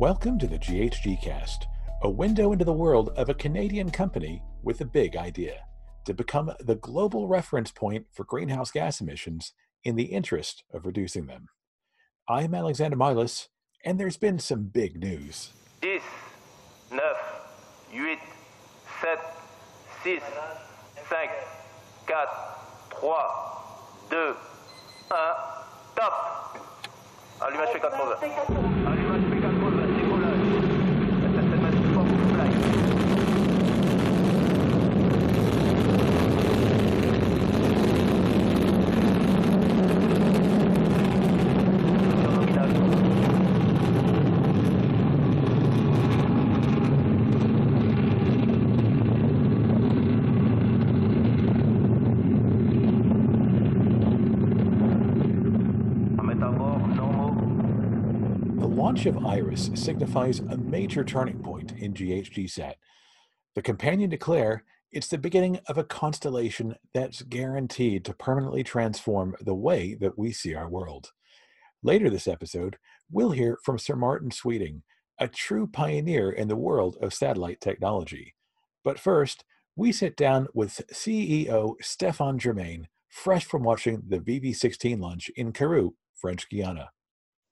Welcome to the GHG Cast, a window into the world of a Canadian company with a big idea to become the global reference point for greenhouse gas emissions in the interest of reducing them. I'm Alexander Milas, and there's been some big news. 10, 9, 8, 7, 6, 5, 4, 3, 2, 1, top Allumage P80. Allumage launch of Iris signifies a major turning point in GHGSat. The companion declare it's the beginning of a constellation that's guaranteed to permanently transform the way that we see our world. Later this episode, we'll hear from Sir Martin Sweeting, a true pioneer in the world of satellite technology. But first, we sit down with CEO Stéphane Germain, fresh from watching the VV16 launch in Kourou, French Guiana,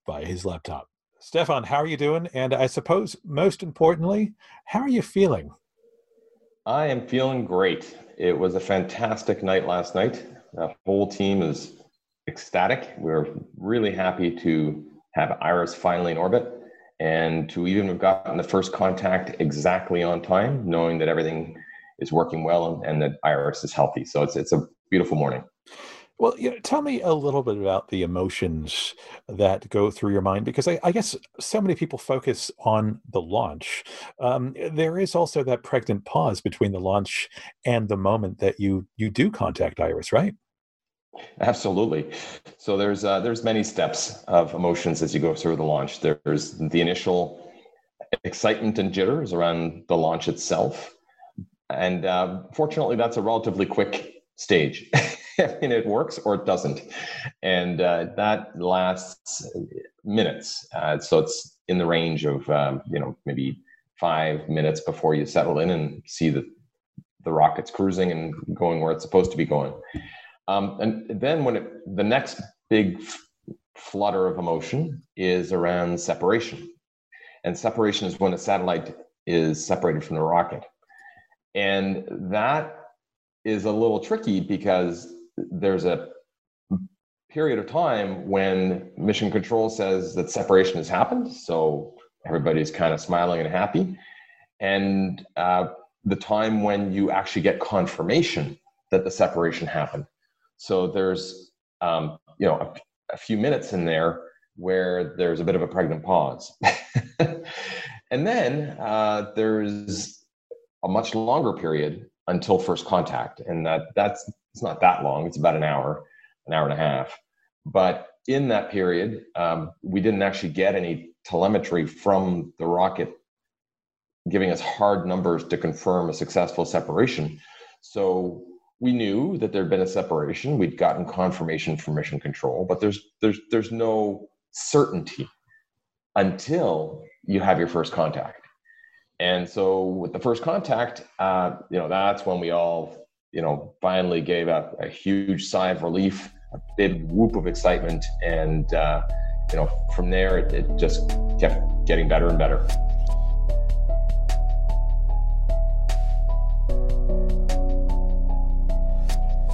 via his laptop. Stéphane, how are you doing? And I suppose most importantly, how are you feeling? I am feeling great. It was a fantastic night last night. The whole team is ecstatic. We're really happy to have Iris finally in orbit and to even have gotten the first contact exactly on time, knowing that everything is working well and, and that Iris is healthy. So it's it's a beautiful morning. Well, you know, tell me a little bit about the emotions that go through your mind, because I, I guess so many people focus on the launch. Um, there is also that pregnant pause between the launch and the moment that you you do contact Iris, right? Absolutely. So there's uh, there's many steps of emotions as you go through the launch. There's the initial excitement and jitters around the launch itself, and uh, fortunately, that's a relatively quick stage. I mean, it works or it doesn't, and uh, that lasts minutes. Uh, so it's in the range of um, you know maybe five minutes before you settle in and see that the rocket's cruising and going where it's supposed to be going. Um, and then when it, the next big f- flutter of emotion is around separation. And separation is when a satellite is separated from the rocket. And that is a little tricky because there's a period of time when mission control says that separation has happened. So everybody's kind of smiling and happy. And uh, the time when you actually get confirmation that the separation happened. So there's, um, you know, a, a, few minutes in there where there's a bit of a pregnant pause. and then uh, there's a much longer period until first contact. And that that's, it's not that long. It's about an hour, an hour and a half. But in that period, um, we didn't actually get any telemetry from the rocket giving us hard numbers to confirm a successful separation. So we knew that there'd been a separation. We'd gotten confirmation from mission control, but there's there's there's no certainty until you have your first contact. And so with the first contact, uh, you know, that's when we all, you know, finally gave up a huge sigh of relief, a big whoop of excitement, and uh, you know, from there it, it just kept getting better and better.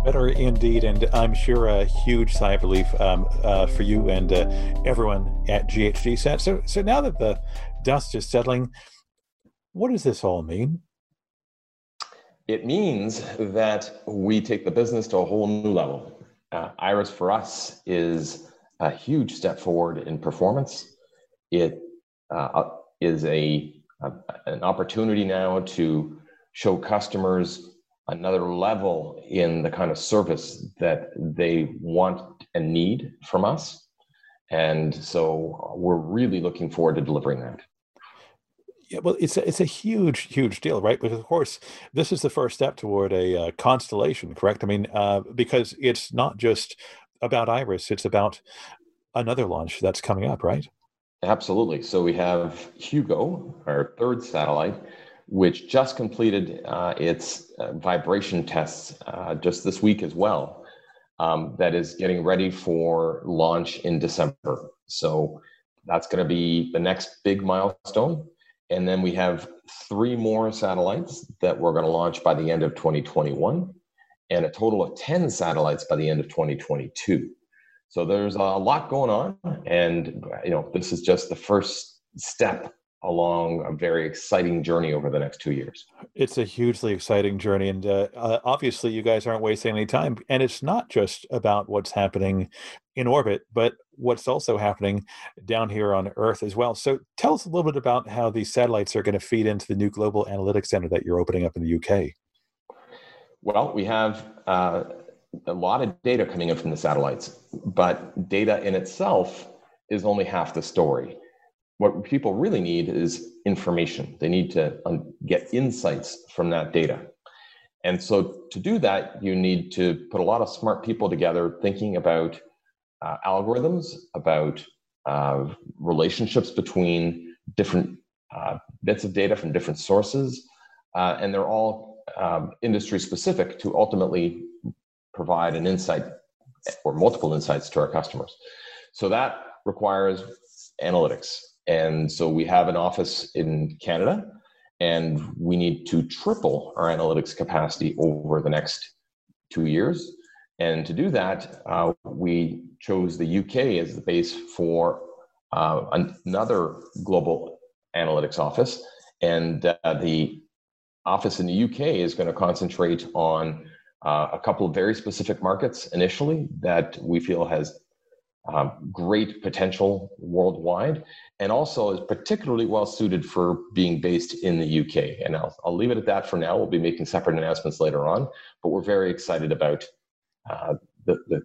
Better indeed, and I'm sure a huge sigh of relief um, uh, for you and uh, everyone at GHGSat. So, so now that the dust is settling, what does this all mean? It means that we take the business to a whole new level. Uh, Iris for us is a huge step forward in performance. It uh, is a, a an opportunity now to show customers another level in the kind of service that they want and need from us. And so we're really looking forward to delivering that. Yeah, well, it's a, it's a huge, huge deal, right? Because of course, this is the first step toward a uh, constellation, correct? I mean, uh, because it's not just about Iris; it's about another launch that's coming up, right? Absolutely. So we have Hugo, our third satellite, which just completed uh, its uh, vibration tests uh, just this week as well. Um, that is getting ready for launch in December. So that's going to be the next big milestone. And then we have three more satellites that we're going to launch by the end of 2021, and a total of 10 satellites by the end of 2022. So there's a lot going on, and you know this is just the first step along a very exciting journey over the next two years. It's a hugely exciting journey, and uh, uh, obviously, you guys aren't wasting any time. And it's not just about what's happening in orbit, but what's also happening down here on Earth as well. So, tell us a little bit about how these satellites are going to feed into the new Global Analytics Center that you're opening up in the UK. Well, we have uh, a lot of data coming in from the satellites, but data in itself is only half the story what people really need is information. They need to um, get insights from that data. And so to do that, you need to put a lot of smart people together thinking about uh, algorithms, about uh, relationships between different uh, bits of data from different sources. Uh, and they're all um, industry specific to ultimately provide an insight or multiple insights to our customers. So that requires analytics and so we have an office in Canada, and we need to triple our analytics capacity over the next two years. And to do that, uh, we chose the UK as the base for uh, another global analytics office. And uh, the office in the UK is going to concentrate on uh, a couple of very specific markets initially that we feel has um, great potential worldwide, and also is particularly well suited for being based in the UK. And I'll, I'll leave it at that for now. We'll be making separate announcements later on, but we're very excited about uh, the, the,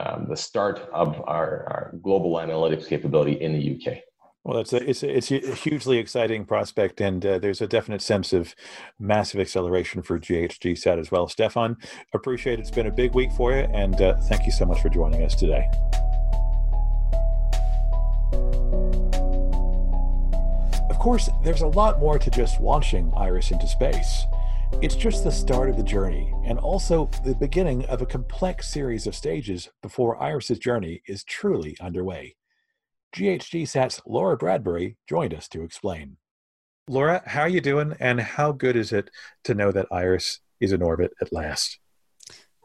um, the start of our, our global analytics capability in the UK. Well, it's a, it's a, it's a hugely exciting prospect, and uh, there's a definite sense of massive acceleration for GHGSat as well. Stéphane, appreciate it. It's been a big week for you, and uh, thank you so much for joining us today. Of course, there's a lot more to just launching Iris into space. It's just the start of the journey, and also the beginning of a complex series of stages before Iris's journey is truly underway. GHGSat's Laura Bradbury joined us to explain. Laura, how are you doing, and how good is it to know that Iris is in orbit at last?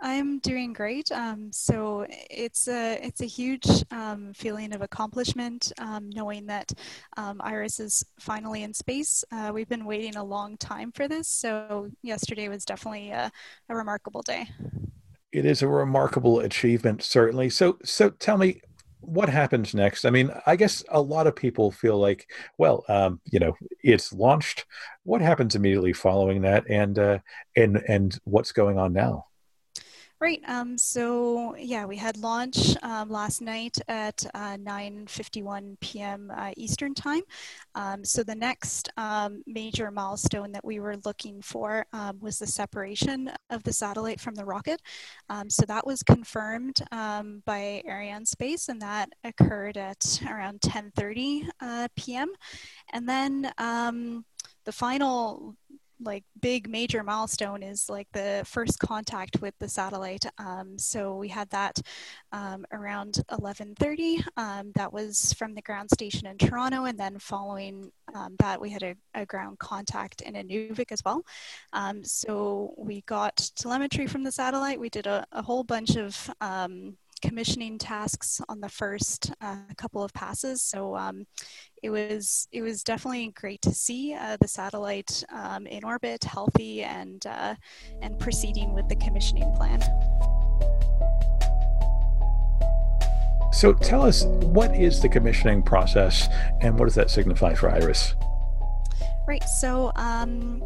I'm doing great. Um, so it's a it's a huge um, feeling of accomplishment, um, knowing that um, Iris is finally in space. Uh, we've been waiting a long time for this, so yesterday was definitely a, a remarkable day. It is a remarkable achievement, certainly. So, so tell me, what happens next? I mean, I guess a lot of people feel like, well, um, you know, it's launched. What happens immediately following that, and uh, and and what's going on now? Right. Um, so yeah, we had launch um, last night at uh, 9:51 p.m. Uh, Eastern time. Um, so the next um, major milestone that we were looking for um, was the separation of the satellite from the rocket. Um, so that was confirmed by Arianespace, and that occurred at around 10:30 uh, p.m. And then the final like big major milestone is like the first contact with the satellite. Um, so we had that um, around 11:30. Um, that was from the ground station in Toronto, and then following um, that, we had a, a, ground contact in Inuvik as well. Um, so we got telemetry from the satellite. We did a, a whole bunch of um, commissioning tasks on the first uh, couple of passes. So um, it was it was definitely great to see uh, the satellite um, in orbit, healthy, and uh, and proceeding with the commissioning plan. So tell us, what is the commissioning process, and what does that signify for Iris? Right. So. Um,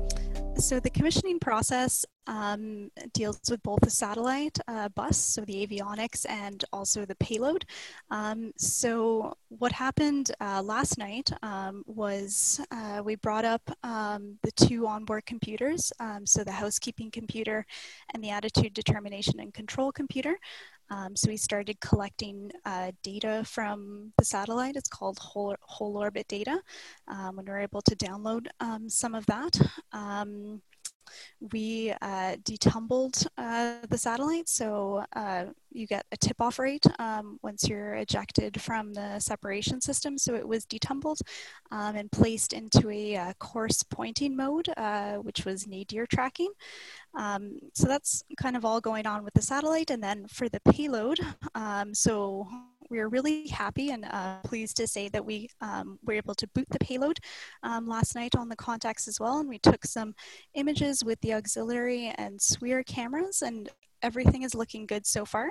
so the commissioning process um, deals with both the satellite uh, bus, so the avionics, and also the payload. Um, so what happened uh, last night um, was uh, we brought up um, the two onboard computers, um, so the housekeeping computer and the attitude determination and control computer. Um, so we started collecting uh, data from the satellite. It's called whole, whole orbit data. Um, when we were able to download um, some of that. Um, we uh, detumbled uh, the satellite, so uh, you get a tip-off rate um, once you're ejected from the separation system. So it was detumbled um, and placed into a uh, coarse pointing mode, uh, which was nadir tracking. Um, so that's kind of all going on with the satellite. And then for the payload, um, so we are really happy and uh, pleased to say that we um, were able to boot the payload um, last night on the contacts as well. And we took some images with the auxiliary and SWIR cameras and everything is looking good so far.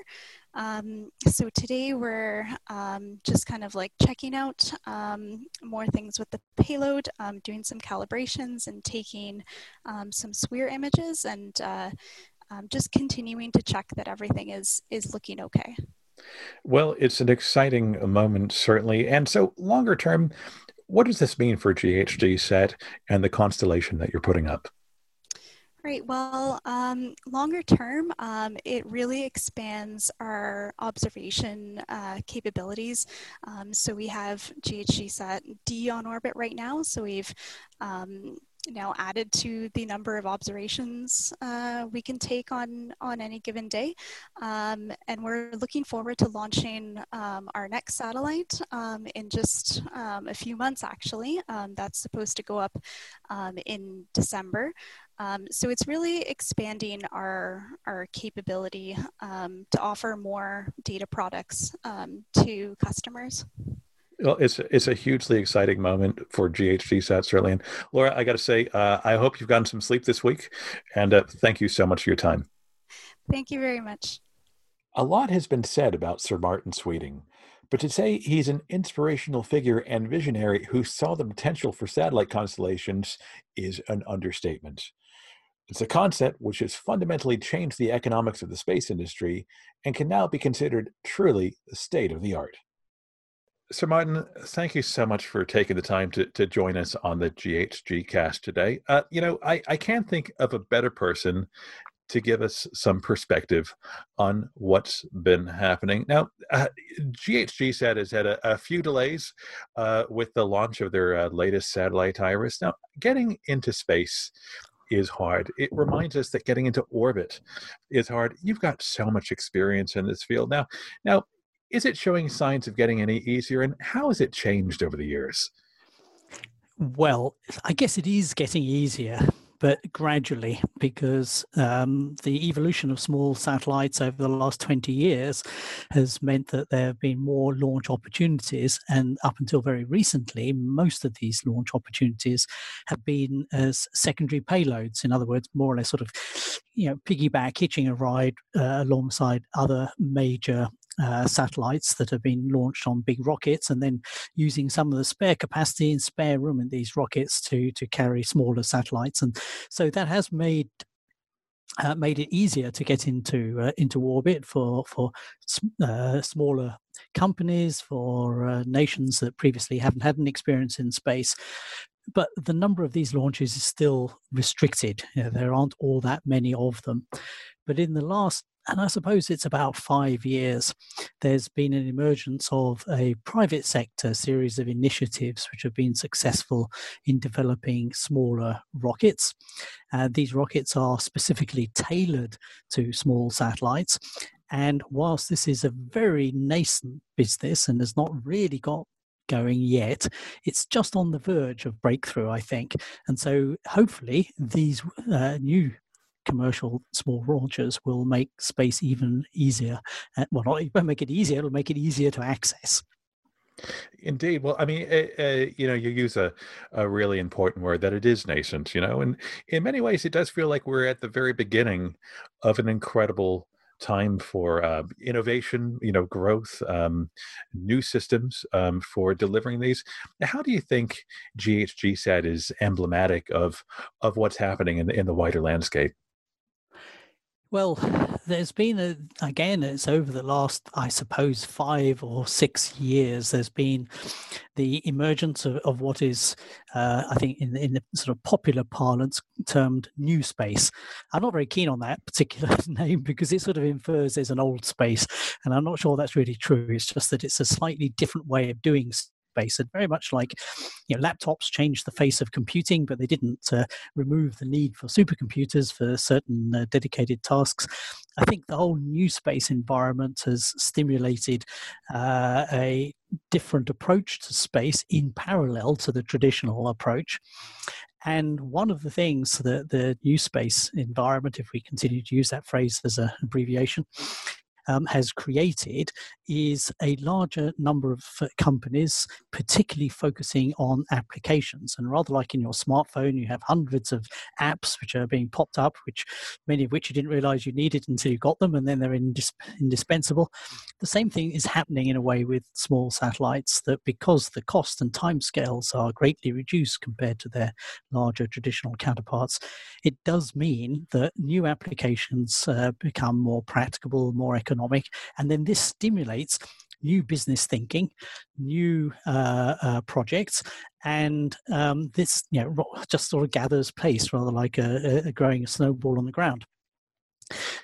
Um, so today we're um, just kind of like checking out um, more things with the payload, um, doing some calibrations and taking um, some SWIR images and uh, um, just continuing to check that everything is, is looking okay. Well, it's an exciting moment, certainly. And so, longer term, what does this mean for GHGSat and the constellation that you're putting up? Right. Well, um, longer term, um, it really expands our observation uh, capabilities. Um, so we have GHGSat D on orbit right now. So we've um, now added to the number of observations uh, we can take on, on any given day. Um, and we're looking forward to launching um, our next satellite um, in just um, a few months, actually. Um, that's supposed to go up um, in December. so it's really expanding our, our capability to offer more data products to customers. Well, it's it's a hugely exciting moment for GHGSat certainly. And Laura, I got to say, uh, I hope you've gotten some sleep this week, and uh, thank you so much for your time. Thank you very much. A lot has been said about Sir Martin Sweeting, but to say he's an inspirational figure and visionary who saw the potential for satellite constellations is an understatement. It's a concept which has fundamentally changed the economics of the space industry and can now be considered truly the state of the art. Sir Martin, thank you so much for taking the time to, to join us on the GHG cast today. Uh, you know, I, I can't think of a better person to give us some perspective on what's been happening. Now, uh, GHGSat has had a, a few delays uh, with the launch of their uh, latest satellite Iris. Now, getting into space is hard. It reminds us that getting into orbit is hard. You've got so much experience in this field now. Now, is it showing signs of getting any easier, and how has it changed over the years? Well, I guess it is getting easier, but gradually, because um, the evolution of small satellites over the last 20 years has meant that there have been more launch opportunities. And up until very recently, most of these launch opportunities have been as secondary payloads. In other words, more or less sort of, you know, piggyback hitching a ride uh, alongside other major uh, satellites that have been launched on big rockets and then using some of the spare capacity and spare room in these rockets to to carry smaller satellites. And so that has made uh, made it easier to get into uh, into orbit for for uh, smaller companies for uh, nations that previously haven't had an experience in space. But the number of these launches is still restricted. You know, there aren't all that many of them. But in the last and I suppose it's about five years, there's been an emergence of a private sector series of initiatives which have been successful in developing smaller rockets. Uh, these rockets are specifically tailored to small satellites. And whilst this is a very nascent business and has not really got going yet. It's just on the verge of breakthrough, I think. And so hopefully these uh, new commercial small launchers will make space even easier. Uh, well, not even make it easier; it'll make it easier to access. Indeed. Well, I mean, uh, you know, you use a, a really important word that it is nascent, you know, and in many ways, it does feel like we're at the very beginning of an incredible time for uh, innovation, you know, growth, um, new systems um, for delivering these. How do you think GHGSat is emblematic of of what's happening in, in the wider landscape? Well, there's been a again. It's over the last, I suppose, five or six years. There's been the emergence of, of what is, uh, I think, in in the sort of popular parlance termed new space. I'm not very keen on that particular name because it sort of infers there's an old space, and I'm not sure that's really true. It's just that it's a slightly different way of doing space and very much like you know laptops changed the face of computing but they didn't uh, remove the need for supercomputers for certain uh, dedicated tasks. I think the whole new space environment has stimulated uh, a different approach to space in parallel to the traditional approach. And one of the things that the new space environment, if we continue to use that phrase as an abbreviation, um, has created is a larger number of uh, companies, particularly focusing on applications. And rather like in your smartphone, you have hundreds of apps which are being popped up, which many of which you didn't realize you needed until you got them, and then they're indis- indispensable. The same thing is happening in a way with small satellites that because the cost and time scales are greatly reduced compared to their larger traditional counterparts, it does mean that new applications uh, become more practicable, more economic. And then this stimulates new business thinking, new uh, uh, projects, and um, this you know just sort of gathers pace, rather like a, a growing snowball on the ground.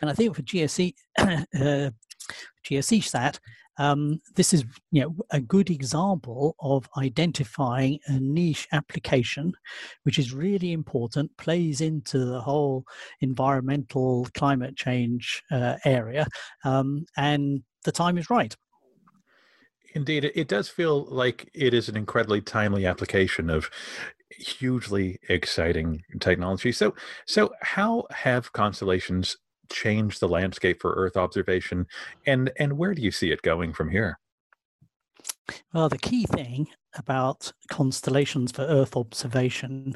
And I think for GSE, uh, GSE sat, um, this is you know a good example of identifying a niche application which is really important plays into the whole environmental climate change uh, area um, and the time is right. Indeed it does feel like it is an incredibly timely application of hugely exciting technology. So so how have constellations change the landscape for Earth observation, and and where do you see it going from here? Well, the key thing about constellations for Earth observation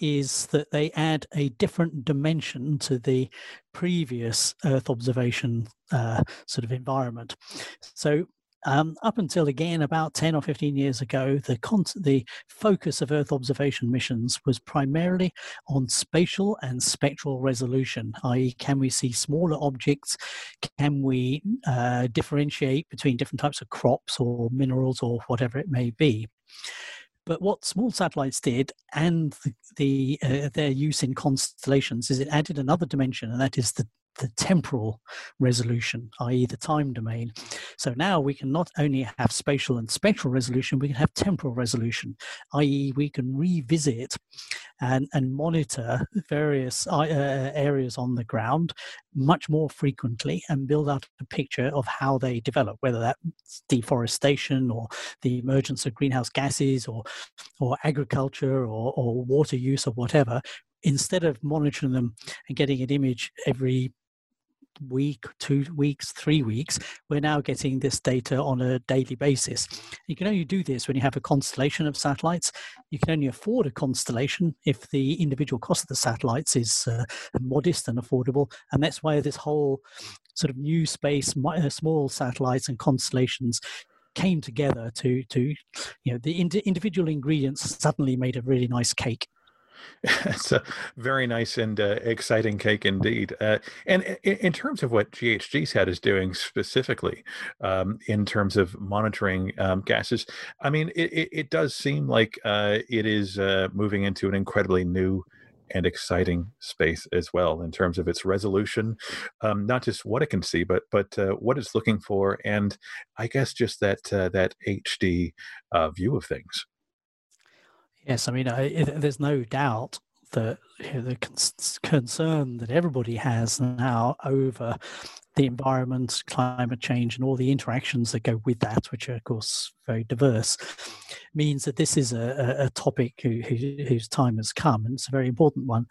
is that they add a different dimension to the previous Earth observation uh, sort of environment. So um, up until again about 10 or 15 years ago, the, con- the focus of Earth observation missions was primarily on spatial and spectral resolution, i.e., can we see smaller objects? Can we uh, differentiate between different types of crops or minerals or whatever it may be? But what small satellites did, and the, the uh, their use in constellations, is it added another dimension, and that is the the temporal resolution, i.e., the time domain. So now we can not only have spatial and spectral resolution, we can have temporal resolution, i.e., we can revisit and, and monitor various uh, uh, areas on the ground much more frequently and build out a picture of how they develop, whether that's deforestation or the emergence of greenhouse gases or, or agriculture or, or water use or whatever instead of monitoring them and getting an image every week, two weeks, three weeks, we're now getting this data on a daily basis. You can only do this when you have a constellation of satellites. You can only afford a constellation if the individual cost of the satellites is uh, modest and affordable. And that's why this whole sort of new space, uh, small satellites and constellations came together to, to you know, the ind- individual ingredients suddenly made a really nice cake. it's a very nice and uh, exciting cake indeed. Uh, and in, terms of what GHG SAT is doing specifically, um, in terms of monitoring um, gases, I mean, it, it, it does seem like uh, it is uh, moving into an incredibly new and exciting space as well in terms of its resolution, um, not just what it can see, but but uh, what it's looking for, and I guess just that uh, that HD view of things. Yes, I mean, I, there's no doubt that you know, the con- concern that everybody has now over the environment, climate change, and all the interactions that go with that, which are, of course, very diverse, means that this is a, a topic who, who, whose time has come, and it's a very important one.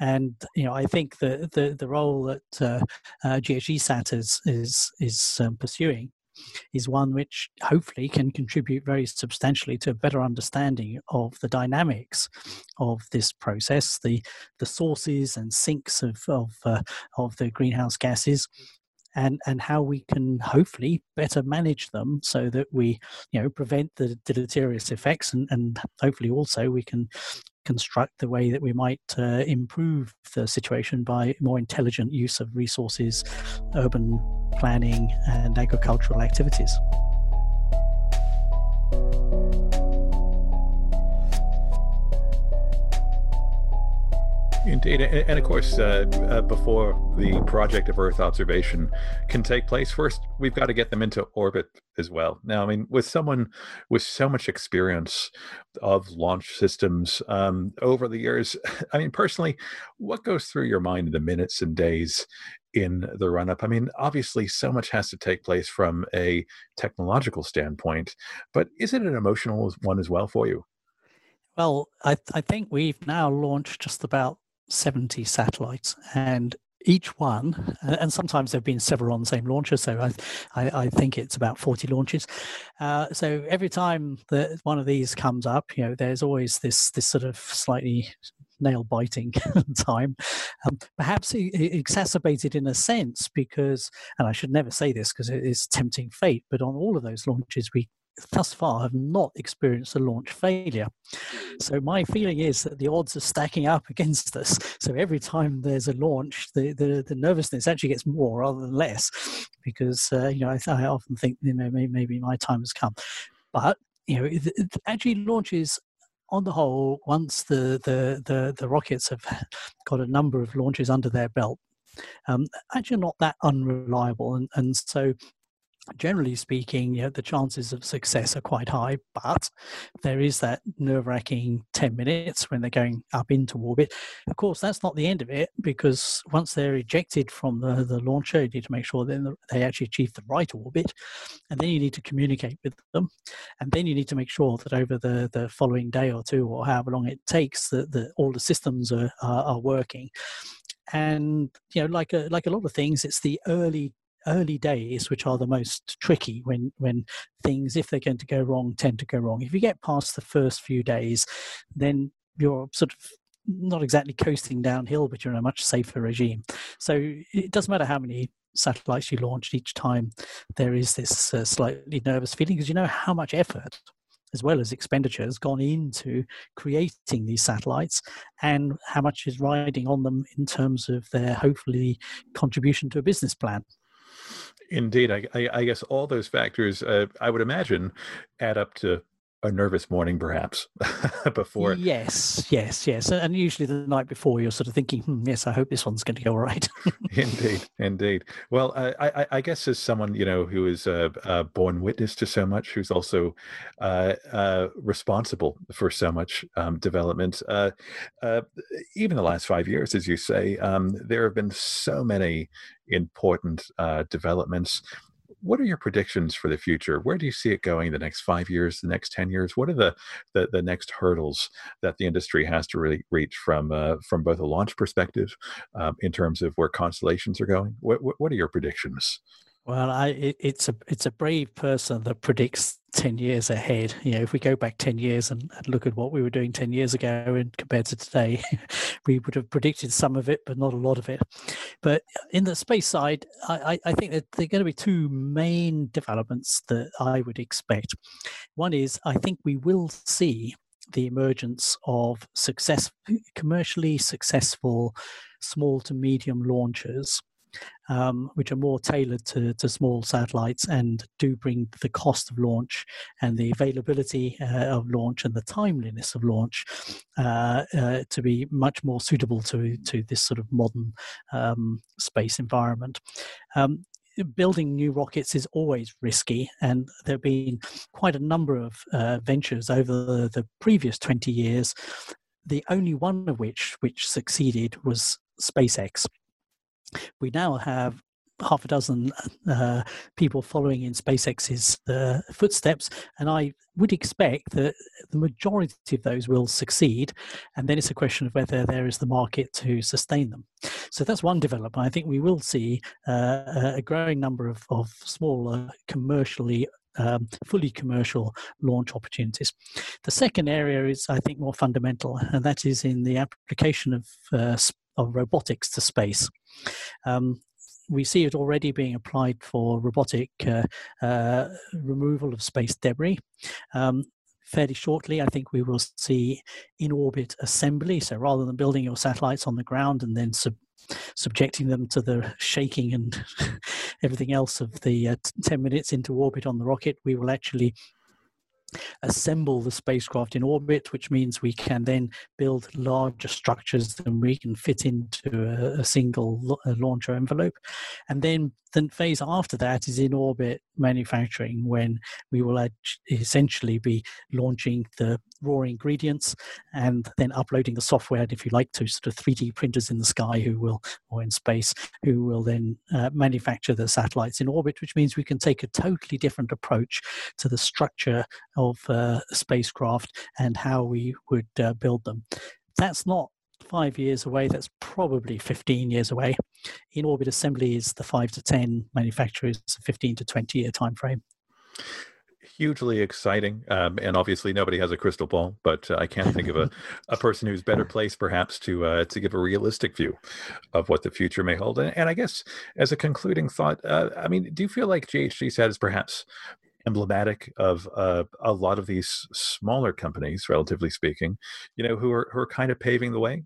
And you know, I think the the, the role that uh, uh, GHGSat is is is um, pursuing is one which hopefully can contribute very substantially to a better understanding of the dynamics of this process, the the sources and sinks of of uh, of the greenhouse gases, and and how we can hopefully better manage them so that we you know prevent the deleterious effects and, and hopefully also we can construct the way that we might uh, improve the situation by more intelligent use of resources, urban planning, and agricultural activities. Indeed, and of course, uh, uh, before the project of Earth observation can take place, first we've got to get them into orbit as well. Now, I mean, with someone with so much experience of launch systems um, over the years, I mean, personally, what goes through your mind in the minutes and days in the run up? I mean, obviously, so much has to take place from a technological standpoint, but is it an emotional one as well for you? Well, I, I think we've now launched just about 70 satellites and each one, and sometimes there have been several on the same launcher, so I, I, I think it's about 40 launches. Uh, so every time that one of these comes up, you know, there's always this this sort of slightly nail biting time, um, perhaps exacerbated in a sense because, and I should never say this because it is tempting fate, but on all of those launches we thus far have not experienced a launch failure. So my feeling is that the odds are stacking up against us. So every time there's a launch, the, the, the nervousness actually gets more rather than less, because uh, you know I, I, often think you know maybe, maybe my time has come. But you know, it, actually launches on the whole, once the, the, the, the rockets have got a number of launches under their belt, um, actually not that unreliable. And, and so generally speaking, you know, the chances of success are quite high, but there is that nerve wracking 10 minutes when they're going up into orbit. Of course, that's not the end of it because once they're ejected from the, the launcher, you need to make sure that they actually achieve the right orbit. And then you need to communicate with them. And then you need to make sure that over the, the following day or two, or however long it takes, that the, all the systems are, are, are working and you know like a like a lot of things it's the early early days which are the most tricky when when things if they're going to go wrong tend to go wrong. If you get past the first few days then you're sort of not exactly coasting downhill but you're in a much safer regime. So it doesn't matter how many satellites you launch each time there is this uh, slightly nervous feeling because you know how much effort as well as expenditure has gone into creating these satellites and how much is riding on them in terms of their hopefully contribution to a business plan Indeed, I, I, I, guess all those factors, uh, I would imagine, add up to a nervous morning, perhaps before. Yes, yes, yes, and usually the night before, you're sort of thinking, hmm, "Yes, I hope this one's going to go all right." indeed, indeed. Well, I, I, I, guess as someone you know who is a, a born witness to so much, who's also uh, uh, responsible for so much um, development, uh, uh even the last five years, as you say, um, there have been so many important uh, developments what are your predictions for the future? Where do you see it going the next five years, the next ten years? What are the the, the next hurdles that the industry has to really reach from uh, from both a launch perspective, um, in terms of where constellations are going? What what are your predictions? Well, I, it, it's a it's a brave person that predicts ten years ahead. You know, if we go back ten years and, and, look at what we were doing ten years ago and compared to today, we would have predicted some of it, but not a lot of it. But in the space side, I, I think that there are going to be two main developments that I would expect. One is I think we will see the emergence of success commercially successful small to medium launchers um, which are more tailored to, to small satellites and do bring the cost of launch and the availability uh, of launch and the timeliness of launch uh, uh, to be much more suitable to, to this sort of modern um, space environment. Um, building new rockets is always risky, and there have been quite a number of uh, ventures over the, the, previous 20 years. The only one of which which succeeded was SpaceX we now have half a dozen uh, people following in SpaceX's uh, footsteps, and I would expect that the majority of those will succeed, and then it's a question of whether there is the market to sustain them. So that's one development. I think we will see uh, a growing number of, of smaller commercially um, fully commercial launch opportunities. The second area is, I think, more fundamental, and that is in the application of uh, of robotics to space. Um, we see it already being applied for robotic uh, uh, removal of space debris. Um, fairly shortly, I think we will see in orbit assembly. So rather than building your satellites on the ground and then sub- subjecting them to the shaking and everything else of the uh, 10 minutes into orbit on the rocket, we will actually assemble the spacecraft in orbit, which means we can then build larger structures than we can fit into a, a single launcher envelope. And then the phase after that is in orbit manufacturing when we will essentially be launching the raw ingredients and then uploading the software, if you like, to sort of 3D printers in the sky who will, or in space, who will then uh, manufacture the satellites in orbit, which means we can take a totally different approach to the structure of uh, spacecraft and how we would uh, build them. That's not five years away. That's probably 15 years away. In orbit assembly is the five to 10, manufacturers 15 to 20 year time frame. Hugely exciting, um, and obviously nobody has a crystal ball, but uh, I can't think of a, a person who's better placed, perhaps, to uh, to give a realistic view of what the future may hold. And, and I guess, as a concluding thought, uh, I mean, do you feel like GHGSat is perhaps emblematic of uh, a lot of these smaller companies, relatively speaking, you know, who are who are kind of paving the way.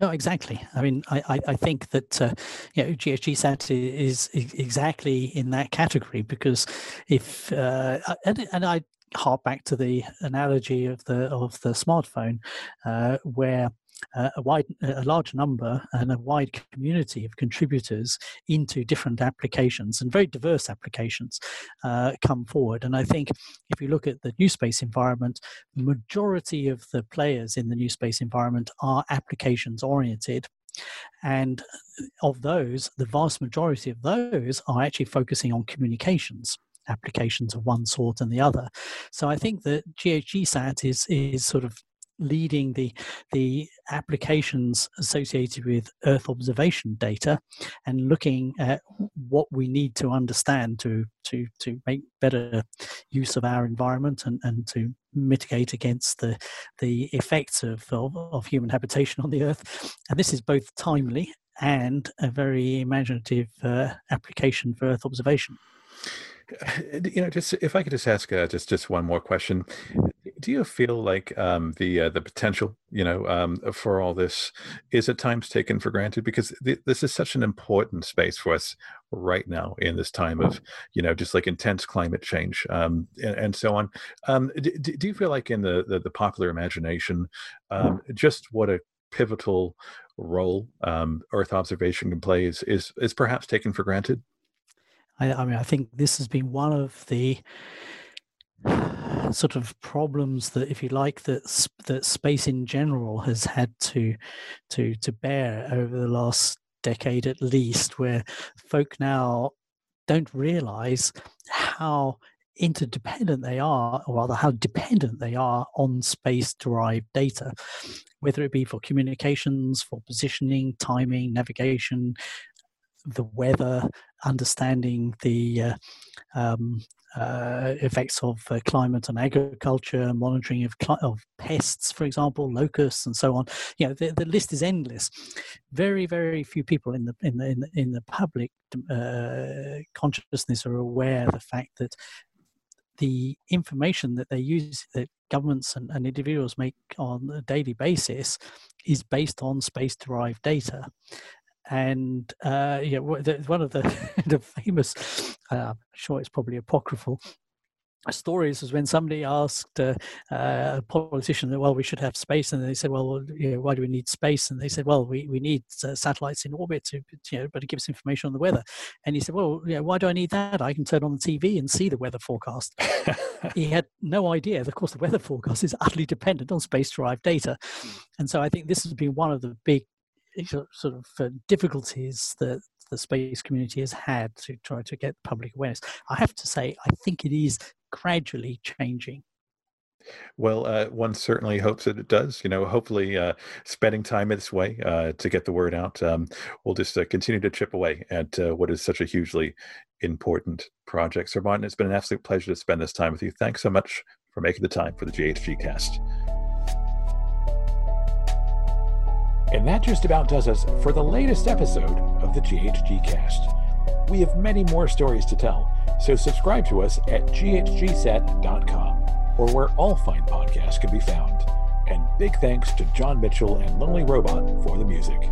No, exactly. I mean, I, I think that uh, you know GHGSat is, is exactly in that category because if uh, and, and I harp back to the analogy of the of the smartphone, uh, where uh, a wide, a large number and a wide community of contributors into different applications and very diverse applications uh, come forward. And I think if you look at the new space environment, the majority of the players in the new space environment are applications oriented. And of those, the vast majority of those are actually focusing on communications applications of one sort and the other. So I think that GHGSat is is sort of leading the the applications associated with Earth observation data and looking at what we need to understand to to to make better use of our environment and, and to mitigate against the the effects of, of, of human habitation on the Earth. And this is both timely and a very imaginative uh, application for Earth observation. You know, just if I could just ask uh, just just one more question, do you feel like um, the uh, the potential, you know, um, for all this is at times taken for granted because th- this is such an important space for us right now in this time of, you know, just like intense climate change um, and, and, so on. Um, do, do, you feel like in the the, the popular imagination, um, just what a pivotal role um, Earth observation can play is is is perhaps taken for granted? I, I mean, I think this has been one of the sort of problems that, if you like, that that space in general has had to to to bear over the last decade at least, where folk now don't realize how interdependent they are, or rather how dependent they are on space derived data, whether it be for communications, for positioning, timing, navigation, the weather, understanding the uh, um, uh, effects of uh, climate and agriculture, monitoring of, cl- of pests, for example, locusts, and so on. You know, the, the list is endless. Very, very few people in the in the in the, in the public uh, consciousness are aware of the fact that the information that they use that governments and, and, individuals make on a daily basis is based on space derived data and uh, yeah, one of the, the famous, uh, I'm sure it's probably apocryphal, stories was when somebody asked uh, uh, a politician, well, we should have space, and they said, well, you know, why do we need space? And they said, well, we, we need uh, satellites in orbit to, you know, but it gives information on the weather. And he said, well, you know, why do I need that? I can turn on the TV and see the weather forecast. he had no idea. Of course, the weather forecast is utterly dependent on space-derived data, hmm. and so I think this has been one of the big sort of uh, difficulties that the space community has had to try to get public awareness. I have to say, I think it is gradually changing. Well, uh, one certainly hopes that it does. You know, hopefully, uh, spending time this way uh, to get the word out, um, we'll just uh, continue to chip away at uh, what is such a hugely important project. Sir Martin, it's been an absolute pleasure to spend this time with you. Thanks so much for making the time for the GHG cast. And that just about does us for the latest episode of the GHG Cast. We have many more stories to tell, so subscribe to us at ghgsat.com or where all fine podcasts can be found. And big thanks to John Mitchell and Lonely Robot for the music.